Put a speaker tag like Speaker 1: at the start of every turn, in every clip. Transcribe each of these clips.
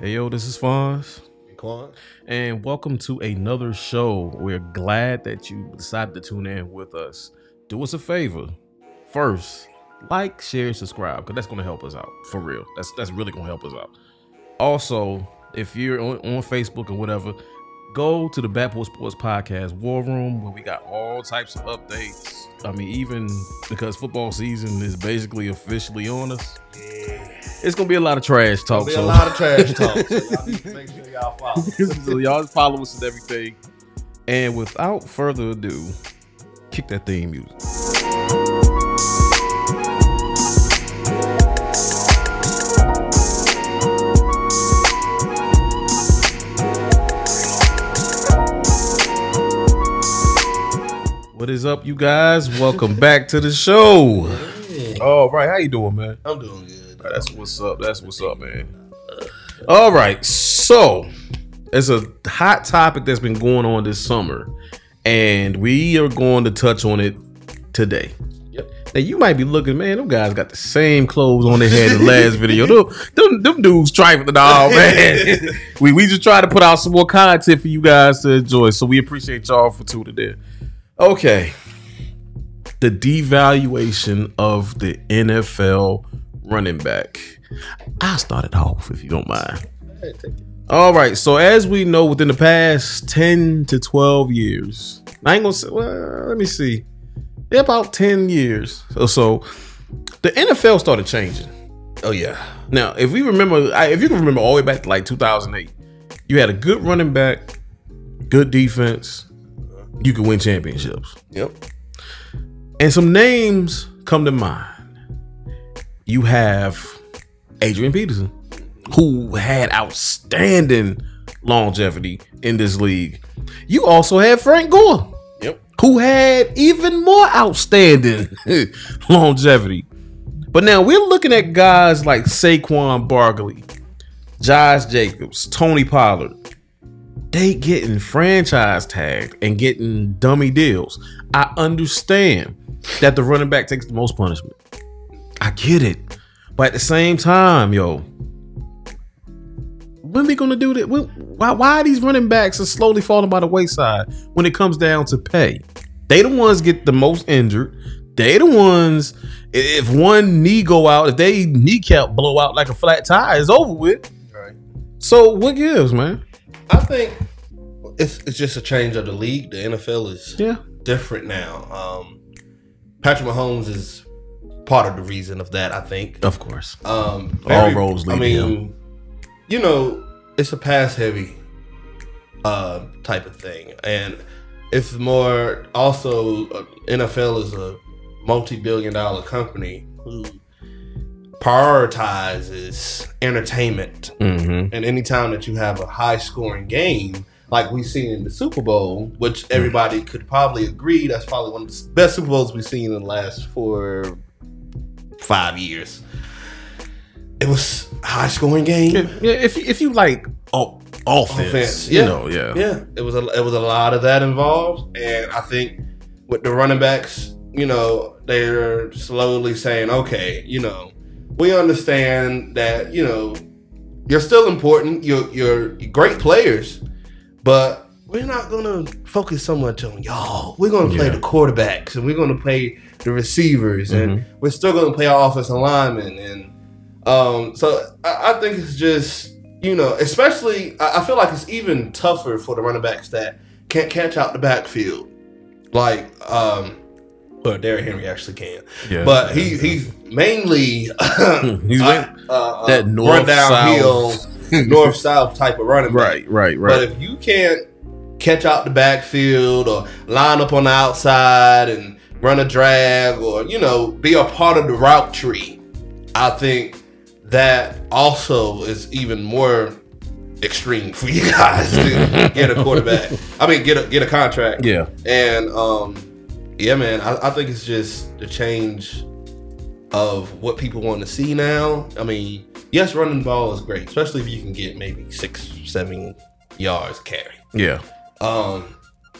Speaker 1: Hey yo, this is Fonz,
Speaker 2: Quan.
Speaker 1: and welcome to another show. We're glad that you decided to tune in with us. Do us a favor. First, like, share, subscribe, because that's gonna help us out. For real. That's that's really gonna help us out. Also, if you're on, on Facebook or whatever, go to the Back Porch Sports Podcast War Room where we got all types of updates. I mean, even because football season is basically officially on us. It's gonna be a lot of trash talk.
Speaker 2: Be a lot of trash talk. So y'all need to make sure y'all follow.
Speaker 1: so y'all just follow us and everything. And without further ado, kick that theme music. What is up, you guys? Welcome back to the show. All oh, right, how you doing, man?
Speaker 2: I'm doing good.
Speaker 1: That's what's up. That's what's up, man. All right. So, it's a hot topic that's been going on this summer, and we are going to touch on it today.
Speaker 2: Yep.
Speaker 1: Now, you might be looking, man, them guys got the same clothes on they had in the last video. Them, them, them dudes trifling the dog, man. we, we just try to put out some more content for you guys to enjoy. So, we appreciate y'all for tuning in. Okay. The devaluation of the NFL running back. I'll start it off if you don't mind.
Speaker 2: Hey, take it.
Speaker 1: All right. So as we know, within the past 10 to 12 years, I ain't gonna say, well, let me see. Yeah, about 10 years or so, the NFL started changing.
Speaker 2: Oh yeah.
Speaker 1: Now, if we remember, if you can remember all the way back to like 2008, you had a good running back, good defense, you could win championships.
Speaker 2: Yep.
Speaker 1: And some names come to mind. You have Adrian Peterson, who had outstanding longevity in this league. You also had Frank Gore,
Speaker 2: Yep.
Speaker 1: who had even more outstanding longevity. But now we're looking at guys like Saquon Barkley, Josh Jacobs, Tony Pollard. They getting franchise tagged and getting dummy deals. I understand that the running back takes the most punishment. I get it. But at the same time, yo, when we gonna do that? When- Why, why are these running backs are slowly falling by the wayside when it comes down to pay? They the ones get the most injured. They the ones. If one knee go out, if they kneecap blow out like a flat tire, it's over with.
Speaker 2: Right.
Speaker 1: So what gives, man?
Speaker 2: I think it's it's just a change of the league. The NFL is
Speaker 1: Yeah,
Speaker 2: different now. Um, Patrick Mahomes is part of the reason of that. I think.
Speaker 1: of course.
Speaker 2: Um,
Speaker 1: All roads lead
Speaker 2: I mean, you know, it's a pass heavy uh, type of thing, and it's more also uh, NFL is a multi-billion dollar company who prioritizes entertainment,
Speaker 1: Mm-hmm.
Speaker 2: and anytime that you have a high scoring game. Like we've seen in the Super Bowl, which everybody could probably agree that's probably one of the best Super Bowls we've seen in the last four, five years. It was high scoring game.
Speaker 1: Yeah, if if you like oh, offense,
Speaker 2: Offense,
Speaker 1: you
Speaker 2: yeah.
Speaker 1: know, yeah,
Speaker 2: Yeah, it was a it was a lot of that involved, and I think with the running backs, you know, they're slowly saying, okay, you know, we understand that you know you're still important, you're you're great players, but we're not gonna focus so much on y'all. We're gonna play
Speaker 1: Yeah.
Speaker 2: the quarterbacks and we're gonna play the receivers, and
Speaker 1: Mm-hmm.
Speaker 2: we're still gonna play our offensive linemen, and um, so I, I think it's just you know, especially I, I feel like it's even tougher for the running backs that can't catch out the backfield, like um, well, Derrick Henry actually can,
Speaker 1: yeah.
Speaker 2: but he he's mainly
Speaker 1: He's
Speaker 2: uh, uh,
Speaker 1: that north
Speaker 2: downhill,
Speaker 1: south.
Speaker 2: north south type of running back.
Speaker 1: right, right, right.
Speaker 2: But if you can't catch out the backfield or line up on the outside and run a drag or you know be a part of the route tree, I think that also is even more extreme for you guys to get a quarterback. I mean, get a get a contract.
Speaker 1: yeah,
Speaker 2: And um, yeah, man, I, I think it's just the change of what people want to see now. I mean, yes, running the ball is great, especially if you can get maybe six, seven yards carry.
Speaker 1: yeah,
Speaker 2: Um,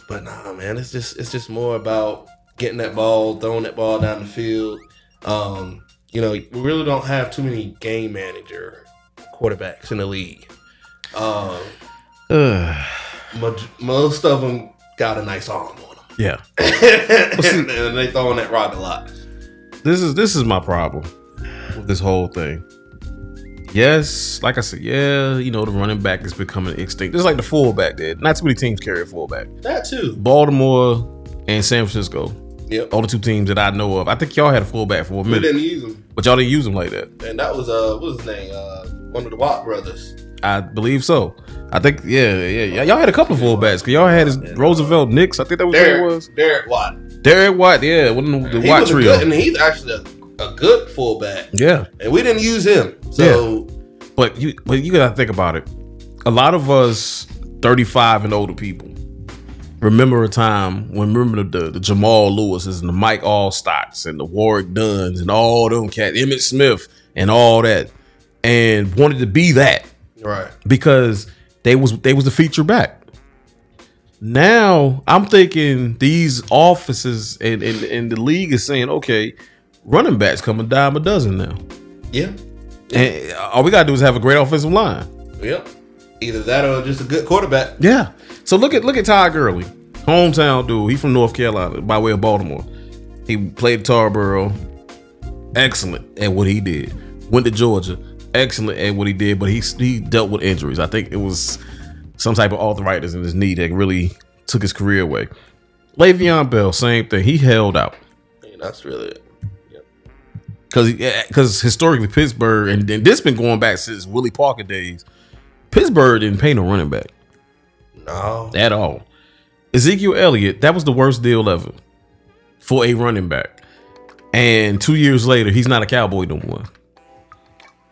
Speaker 2: but nah, man, it's just it's just more about getting that ball, throwing that ball down the field. Um, you know, we really don't have too many game manager quarterbacks in the league. Maj- most of them got a nice arm on them,
Speaker 1: yeah.
Speaker 2: and, and they throwing that rock a lot.
Speaker 1: this is this is my problem with this whole thing. Yes, like I said, yeah, you know the running back is becoming extinct. Just like the fullback did. Not too many teams carry a fullback.
Speaker 2: That too.
Speaker 1: Baltimore and San Francisco,
Speaker 2: Yep.
Speaker 1: the two teams that I know of. I think y'all had a fullback for a minute.
Speaker 2: We didn't use them,
Speaker 1: but y'all didn't use them like that.
Speaker 2: and that was uh, what was his name? Uh, one of the Watt brothers.
Speaker 1: I believe so. I think yeah, yeah, yeah. Y'all had a couple of fullbacks because y'all had his Roosevelt Nix. I think that was what it was.
Speaker 2: Derek Watt.
Speaker 1: Derek White, yeah, one of the
Speaker 2: he
Speaker 1: White
Speaker 2: was a
Speaker 1: trio.
Speaker 2: good, and he's actually a, a good fullback,
Speaker 1: yeah,
Speaker 2: and we didn't use him. So
Speaker 1: but you but you gotta think about it. A lot of us, thirty five and older people, remember a time when remember the, the Jamal Lewis's and the Mike Alstotts and the Warrick Dunns and all them cat Emmitt Smith and all that, and wanted to be that
Speaker 2: right,
Speaker 1: because they was they was the feature back. Now I'm thinking these offices and, and, and the league is saying, okay, running backs come a dime a dozen now.
Speaker 2: yeah,
Speaker 1: And all we gotta do is have a great offensive line.
Speaker 2: yep. Either that or just a good quarterback.
Speaker 1: Yeah. So look at look at Ty Gurley, hometown dude. He from North Carolina by way of Baltimore. He played Tarboro, excellent at what he did. Went to Georgia, excellent at what he did, but he he dealt with injuries. I think it was some type of arthritis in his knee that really took his career away. Le'Veon Bell, same thing. He held out
Speaker 2: Yeah, that's really it.
Speaker 1: because because historically Pittsburgh and, and this been going back since Willie Parker days. Pittsburgh didn't pay no running back.
Speaker 2: No,
Speaker 1: at all. Ezekiel Elliott, that was the worst deal ever for a running back. And two years later, he's not a cowboy no more.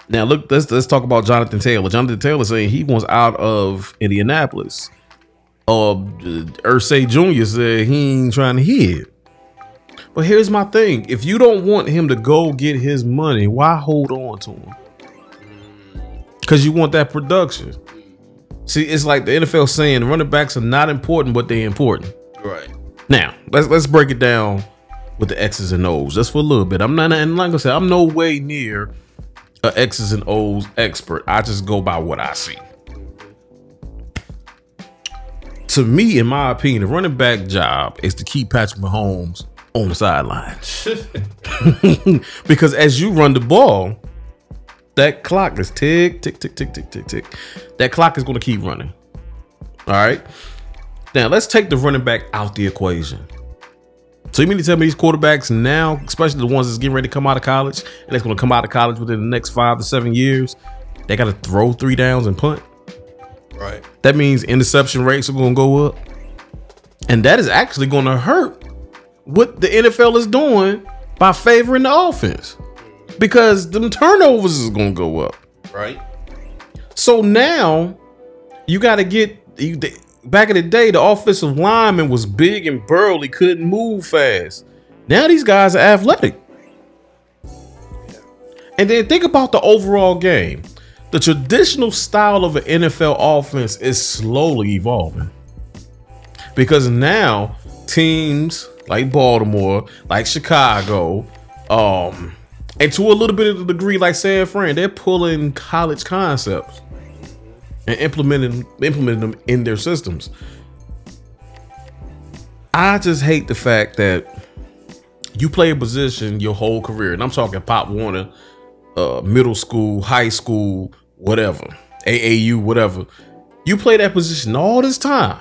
Speaker 1: Now look, let's let's talk about Jonathan Taylor. Jonathan Taylor saying he wants out of Indianapolis. Uh Irsay Jr. said he ain't trying to hit. But here's my thing. If you don't want him to go get his money, why hold on to him? Because you want that production. See, it's like the NFL saying running backs are not important, but they're important.
Speaker 2: right.
Speaker 1: Now, let's let's break it down with the X's and O's just for a little bit. I'm not, and like I said, I'm no way near a X's and O's expert. I just go by what I see. To me, in my opinion, the running back job is to keep Patrick Mahomes on the sideline. because as you run the ball, that clock is tick, tick, tick, tick, tick, tick, tick. That clock is going to keep running. All right. Now let's take the running back out the equation. So you mean to tell me these quarterbacks now, especially the ones that's getting ready to come out of college, and that's going to come out of college within the next five to seven years, they got to throw three downs and punt.
Speaker 2: right.
Speaker 1: That means interception rates are going to go up, and that is actually going to hurt what the NFL is doing by favoring the offense because them turnovers is going to go up.
Speaker 2: Right.
Speaker 1: So now you got to get you, they, back in the day. The offensive lineman was big and burly, couldn't move fast. Now these guys are athletic. And then think about the overall game. The traditional style of an NFL offense is slowly evolving because now teams like Baltimore, like Chicago, um, and to a little bit of the degree like San Fran, they're pulling college concepts and implementing implementing them in their systems. I just hate the fact that you play a position your whole career, and I'm talking Pop Warner, uh, middle school, high school, whatever, AAU, whatever. You play that position all this time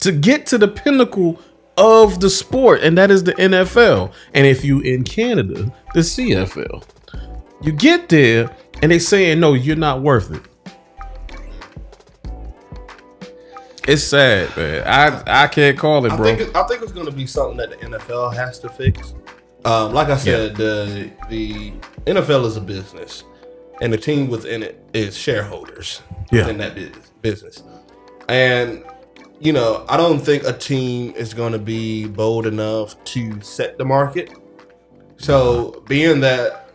Speaker 1: to get to the pinnacle of the sport, and that is the NFL. And if you in Canada, the CFL, you get there, and they saying no, you're not worth it. It's sad, man. I I can't call it,
Speaker 2: I
Speaker 1: bro.
Speaker 2: think it, I think it's going to be something that the NFL has to fix. Um, like I said, the the NFL is a business, and the team within it is shareholders
Speaker 1: Yeah.
Speaker 2: in that business. And you know, I don't think a team is going to be bold enough to set the market. So, being that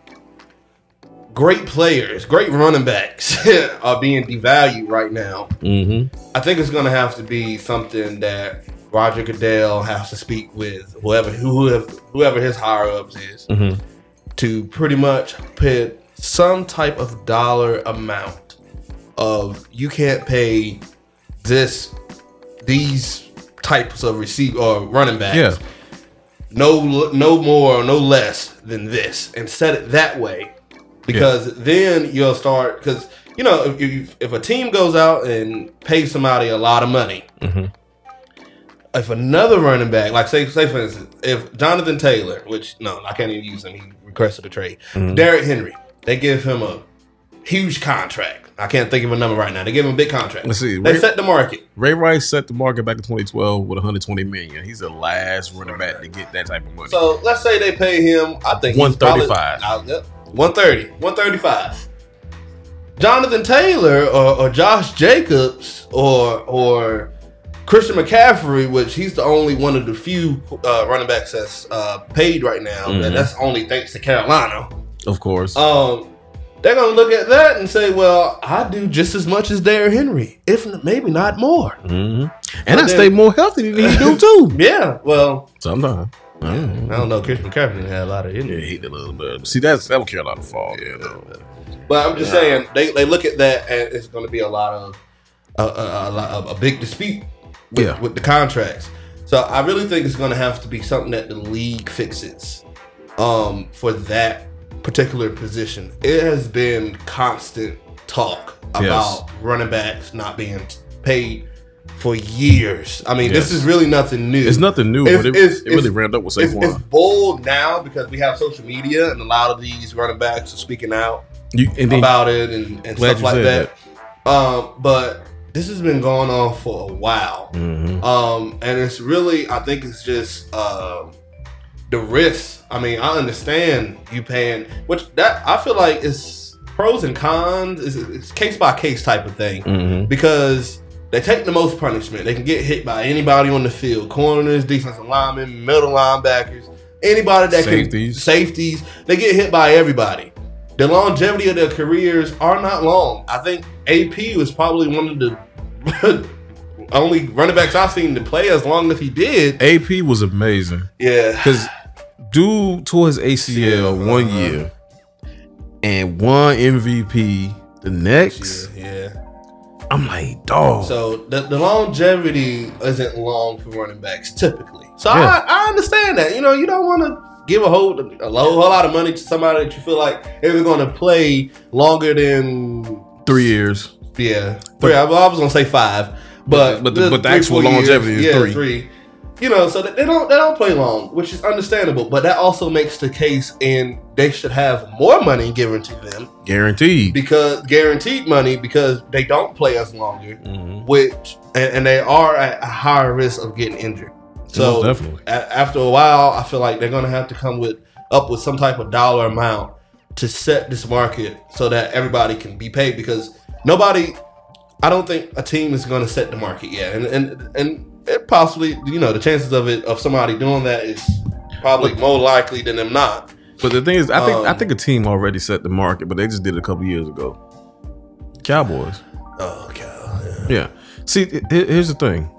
Speaker 2: great players, great running backs are being devalued right now,
Speaker 1: Mm-hmm.
Speaker 2: I think it's gonna have to be something that Roger Goodell has to speak with whoever whoever, whoever his higher ups is
Speaker 1: Mm-hmm.
Speaker 2: to pretty much put some type of dollar amount of you can't pay this these types of receive or running backs.
Speaker 1: Yeah.
Speaker 2: No, no more, no less than this, and set it that way, because then you'll start. Because you know, if, if if a team goes out and pays somebody a lot of money,
Speaker 1: Mhm.
Speaker 2: if another running back, like say, say for instance, if Jonathan Taylor, which no, I can't even use him, he requested a trade.
Speaker 1: Mhm.
Speaker 2: Derrick Henry, they give him a huge contract. I can't think of a number right now. They give him a big contract.
Speaker 1: Let's see.
Speaker 2: They
Speaker 1: Ray,
Speaker 2: set the market.
Speaker 1: Ray Rice set the market back in 2012 with 120 million. He's the last running back to get that type of money.
Speaker 2: So let's say they pay him, I think he's
Speaker 1: 135.
Speaker 2: probably- uh, yep, 130, 135. Jonathan Taylor or, or Josh Jacobs or or Christian McCaffrey, which he's the only one of the few uh, running backs that's uh, paid right now,
Speaker 1: Mhm.
Speaker 2: and that's only thanks to Carolina.
Speaker 1: of course.
Speaker 2: Um, they're gonna look at that and say, "Well, I do just as much as Derrick Henry, if maybe not more."
Speaker 1: hmm And I stay more healthy than he do too.
Speaker 2: Yeah, well,
Speaker 1: Sometimes. I don't
Speaker 2: I
Speaker 1: know.
Speaker 2: don't know. Christian McCaffrey had a lot of
Speaker 1: Yeah,
Speaker 2: injuries.
Speaker 1: he hit a little bit. See, that's that was Carolina fault. Yeah, no.
Speaker 2: But I'm just
Speaker 1: Yeah.
Speaker 2: saying they, they look at that and it's going to be a lot of a, a, a, a big dispute with,
Speaker 1: Yeah.
Speaker 2: with the contracts. So I really think it's going to have to be something that the league fixes um, for that particular position. It has been constant talk about
Speaker 1: Yes.
Speaker 2: running backs not being paid for years. I mean, this is really nothing new.
Speaker 1: It's nothing new,
Speaker 2: It's-
Speaker 1: but it,
Speaker 2: it's-
Speaker 1: it really ramped up with
Speaker 2: It's,
Speaker 1: Saquon.
Speaker 2: it's bold now because we have social media and a lot of these running backs are speaking out
Speaker 1: You,
Speaker 2: about it and, and stuff like
Speaker 1: said
Speaker 2: that. Um, but this has been going on for a while.
Speaker 1: Mhm.
Speaker 2: Um, and it's really, I think it's just um the risk. I mean, I understand you paying, which that I feel like is pros and cons. It's, it's case by case type of thing
Speaker 1: Mhm.
Speaker 2: because they take the most punishment. They can get hit by anybody on the field, corners, defensive linemen, middle linebackers, anybody that
Speaker 1: Safeties.
Speaker 2: can safeties. They get hit by everybody. The longevity of their careers are not long. I think AP was probably one of the only running backs I've seen to play as long as he did.
Speaker 1: AP was amazing
Speaker 2: Yeah,
Speaker 1: because dude tore his ACL
Speaker 2: Yeah,
Speaker 1: one
Speaker 2: uh-huh.
Speaker 1: year and won MVP the next.
Speaker 2: yeah.
Speaker 1: I'm like, dog.
Speaker 2: So the, the longevity isn't long for running backs typically. So
Speaker 1: Yeah.
Speaker 2: I, I understand that. You know, you don't want to give a whole a low, whole lot of money to somebody that you feel like is going to play longer than
Speaker 1: Three years.
Speaker 2: yeah three. I, I was going to say five, but
Speaker 1: But the- but the actual longevity is
Speaker 2: yeah,
Speaker 1: three.
Speaker 2: three. You know, so they don't they don't play long, which is understandable. But that also makes the case, and they should have more money given to them
Speaker 1: Guaranteed.
Speaker 2: because guaranteed money because they don't play as longer
Speaker 1: Mhm.
Speaker 2: which and, and they are at a higher risk of getting injured. So
Speaker 1: Most definitely.
Speaker 2: a- after a while, I feel like they're gonna have to come with up with some type of dollar amount to set this market so that everybody can be paid because nobody. I don't think a team is going to set the market yet, and and and it possibly you know the chances of it of somebody doing that is probably more likely than them not.
Speaker 1: But the thing is, I think I
Speaker 2: Um,
Speaker 1: think a team already set the market, but they just did it a couple years ago. Cowboys.
Speaker 2: Oh god,
Speaker 1: Yeah. See, here's the thing.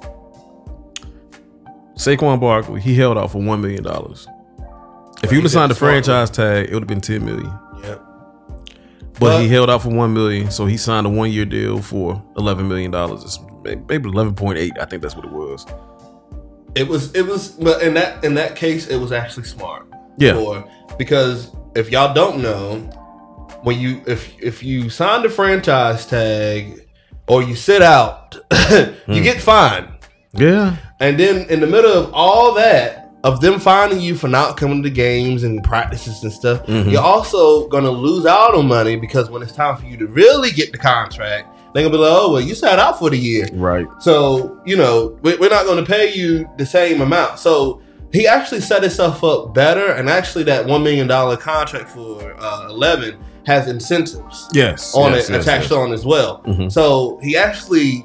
Speaker 1: Saquon Barkley, he held out for one million dollars. If
Speaker 2: he
Speaker 1: he would have signed
Speaker 2: the
Speaker 1: the franchise tag, it would have been ten million. But,
Speaker 2: But-
Speaker 1: he held out for one million, so he signed a one year deal for eleven million dollars. Maybe eleven point eight. I think that's what it was.
Speaker 2: It was it was but in that in that case it was actually smart.
Speaker 1: Yeah.
Speaker 2: For, because if y'all don't know, when you if if you sign the franchise tag or you sit out, you mm. get fined.
Speaker 1: Yeah.
Speaker 2: And then in the middle of all that, of them finding you for not coming to games and practices and stuff,
Speaker 1: Mhm.
Speaker 2: you're also gonna lose out on money because when it's time for you to really get the contract, they're gonna be like, "Oh well, you sat out for the year."
Speaker 1: Right.
Speaker 2: So, you know, we- we're not going to pay you the same amount. So he actually set himself up better. And actually, that $1 million contract for uh, 11 has incentives
Speaker 1: Yes.
Speaker 2: on
Speaker 1: yes,
Speaker 2: it
Speaker 1: yes,
Speaker 2: attached
Speaker 1: yes.
Speaker 2: on as well.
Speaker 1: Mhm.
Speaker 2: So he actually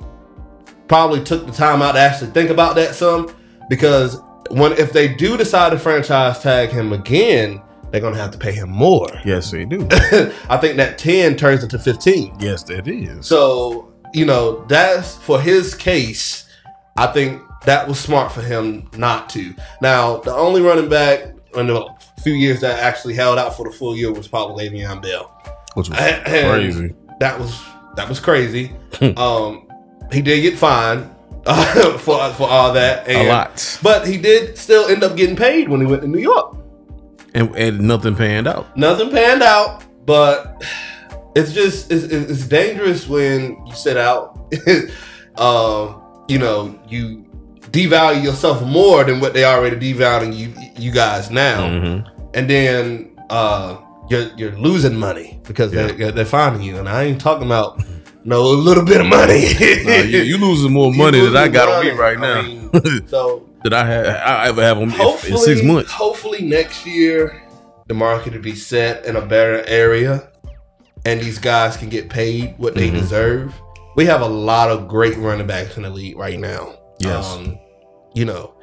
Speaker 2: probably took the time out to actually think about that some because when if they do decide to franchise tag him again, they're to have to pay him more.
Speaker 1: Yes, they do.
Speaker 2: I think that 10 turns into 15.
Speaker 1: yes, that is.
Speaker 2: So, you know, that's for his case, I think that was smart for him not to. Now, the only running back in the few years that actually held out for the full year was probably Le'Veon Bell.
Speaker 1: Which was
Speaker 2: And
Speaker 1: crazy.
Speaker 2: That was that was crazy. um, he did get fined uh, for for all that. And,
Speaker 1: a lot,
Speaker 2: but he did still end up getting paid when he went to New York.
Speaker 1: and, and nothing panned out.
Speaker 2: Nothing panned out, but it's just it's, it's dangerous when you sit out. uh, you know, you devalue yourself more than what they already devaluing you you guys now,
Speaker 1: Mhm.
Speaker 2: and then uh, you're you're losing money because they're they're finding you. And I ain't talking about no a little bit of money.
Speaker 1: Nah, you, you losing more money than I got on me
Speaker 2: money.
Speaker 1: right
Speaker 2: I
Speaker 1: now.
Speaker 2: mean, so
Speaker 1: that I have I ever have on me in- six months.
Speaker 2: hopefully next year the market will be set in a better area, and these guys can get paid what they
Speaker 1: Mhm.
Speaker 2: deserve. We have a lot of great running backs in the league right now.
Speaker 1: Yes.
Speaker 2: um, you know,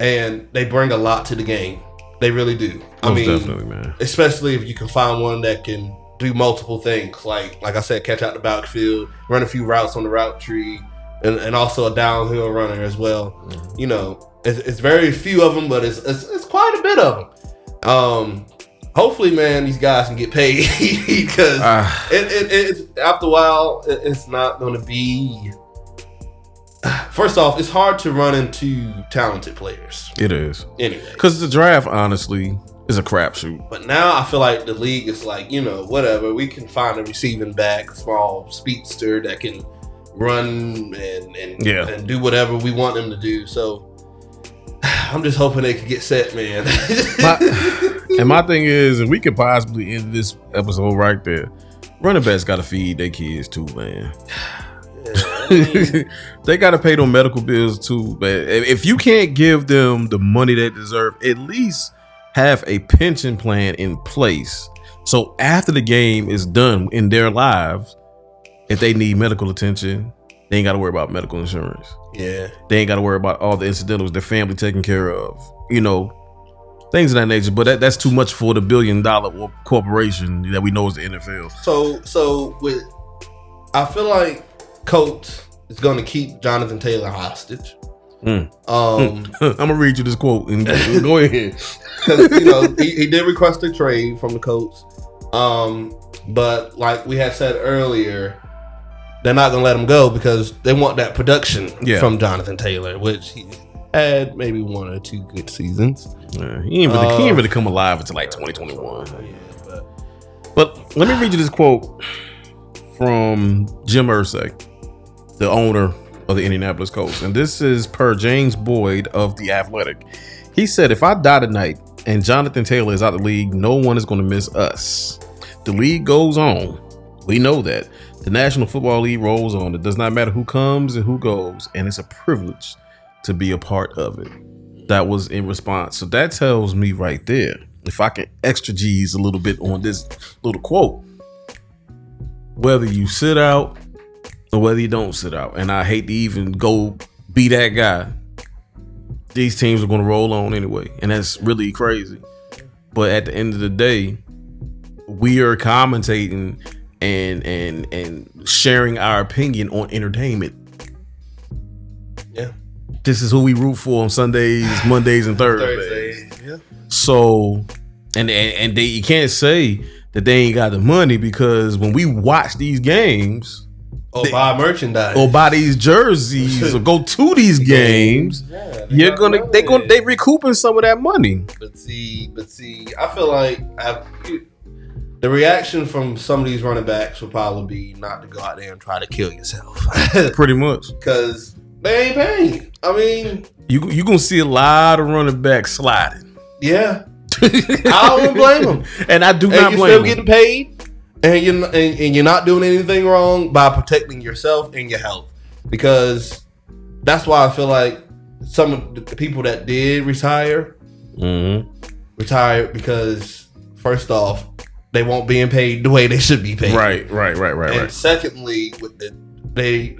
Speaker 2: and they bring a lot to the game. They really do. I mean,
Speaker 1: definitely, man.
Speaker 2: especially if you can find one that can do multiple things, like like I said, catch out the backfield, run a few routes on the route tree, and, and also a downhill runner as well.
Speaker 1: Mm-hmm.
Speaker 2: You know, it's, it's very few of them, but it's, it's it's quite a bit of them. Um, hopefully, man, these guys can get paid because
Speaker 1: Ah,
Speaker 2: it, it, it's after a while, it, it's not going to be. First off, it's hard to run into talented players
Speaker 1: it is
Speaker 2: anyway.
Speaker 1: because the draft, honestly, is a crapshoot.
Speaker 2: But now I feel like the league is like, you know, whatever. We can find a receiving back, a small speedster that can run and and,
Speaker 1: Yeah.
Speaker 2: and do whatever we want them to do. So I'm just hoping they can get set, man.
Speaker 1: And my thing is, and we could possibly end this episode right there. Running backs got to feed their kids too, man. they got to pay them medical bills too, man. If if you can't give them the money they deserve, at least have a pension plan in place. So after the game is done in their lives, if they need medical attention, they ain't got to worry about medical insurance.
Speaker 2: yeah.
Speaker 1: They ain't got to worry about all the incidentals their family taking care of. You know, things of that nature. But that, that's too much for the billion dollar corporation that we know is the NFL.
Speaker 2: So so with I feel like Colts is going to keep Jonathan Taylor hostage.
Speaker 1: Mm.
Speaker 2: Um,
Speaker 1: I'm gonna read you this quote and go ahead.
Speaker 2: you know he, he did request a trade from the Colts, um, but like we had said earlier, they're not gonna let him go because they want that production
Speaker 1: Yeah.
Speaker 2: from Jonathan Taylor, which he had maybe one or two good seasons.
Speaker 1: Yeah, he ain't really, he
Speaker 2: Uh,
Speaker 1: ain't really come alive until like 2021.
Speaker 2: Yeah, but
Speaker 1: But let me read you this quote from Jim Irsay, the owner of the Indianapolis Colts. And this is per James Boyd of The Athletic. He said, If I die tonight and Jonathan Taylor is out of the league, no one is going to miss us. The league goes on. We know that. The National Football League rolls on. It does not matter who comes and who goes. And it's a privilege to be a part of it. That was in response. So that tells me right there, if I can extra G's a little bit on this little quote, whether you sit out or whether you don't sit out, and I hate to even go be that guy, these teams are going to roll on anyway. And that's really crazy. But at the end of the day, we are commentating and and and sharing our opinion on entertainment.
Speaker 2: yeah,
Speaker 1: This is who we root for on Sundays, Mondays, and Thursdays.
Speaker 2: Thursdays. Yeah,
Speaker 1: So, and and, and they you can't say that they ain't got the money because when we watch these games
Speaker 2: or
Speaker 1: They-
Speaker 2: buy merchandise
Speaker 1: or buy these jerseys or go to these games,
Speaker 2: Yeah, they
Speaker 1: you're gonna they
Speaker 2: money.
Speaker 1: gonna they recouping some of that money.
Speaker 2: But see, but see, I feel like I, the reaction from some of these running backs will probably be not to go out there and try to kill yourself
Speaker 1: Pretty much,
Speaker 2: because they ain't paying. I mean,
Speaker 1: you you gonna see a lot of running backs sliding.
Speaker 2: yeah, I don't blame them.
Speaker 1: and I do
Speaker 2: And
Speaker 1: not blame
Speaker 2: still
Speaker 1: them.
Speaker 2: getting paid, and you're and, and you're not doing anything wrong by protecting yourself and your health because that's why I feel like some of the people that did retire
Speaker 1: Mhm.
Speaker 2: retired because first off they won't be being paid the way they should be paid
Speaker 1: Right, right, right, right,
Speaker 2: and
Speaker 1: right.
Speaker 2: secondly with the they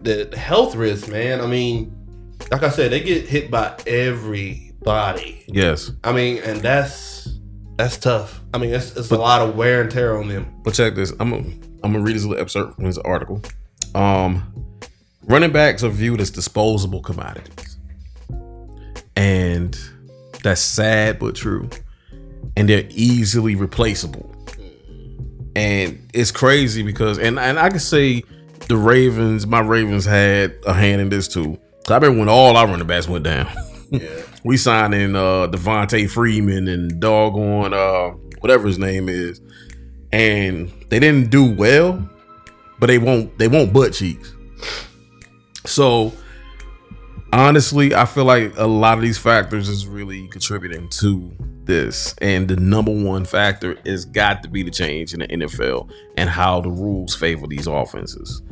Speaker 2: the, the health risk man i mean like i said they get hit by everybody
Speaker 1: Yes,
Speaker 2: i mean and that's that's tough i mean it's, it's
Speaker 1: But-
Speaker 2: a lot of wear and tear on them
Speaker 1: but check this. I'm gonna I'm gonna read this little excerpt from this article. Um, running backs are viewed as disposable commodities, and that's sad but true. And they're easily replaceable. and it's crazy because and and I can say the Ravens, my Ravens had a hand in this too. I remember when all our running backs went down.
Speaker 2: Yeah.
Speaker 1: We signed in uh Devonta Freeman and doggone uh whatever his name is. And they didn't do well, but they won't they won't butt cheeks. So honestly, I feel like a lot of these factors is really contributing to this. And the number one factor is got to be the change in the NFL and how the rules favor these offenses.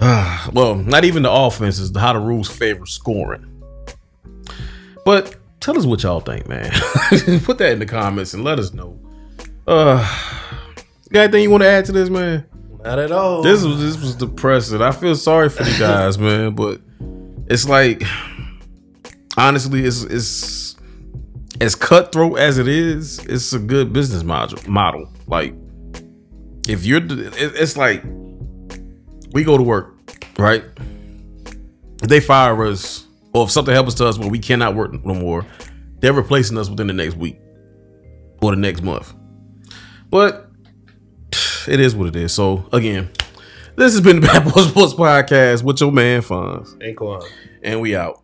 Speaker 1: well, not even the offenses, how the rules favor scoring. But tell us what y'all think, man. Put that in the comments and let us know. Uh got anything you want to add to this, man?
Speaker 2: Not at all.
Speaker 1: This was this was depressing. I feel sorry for the guys, man, but it's like honestly, it's it's as cutthroat as it is. It's a good business model. Model like if you're, it's like we go to work, right? They fire us, or if something happens to us where we cannot work no more, they're replacing us within the next week or the next month. But it is what it is. So again, this has been the Back Porch Sports Podcast with your man Fonz,
Speaker 2: Ain't going.
Speaker 1: and we out.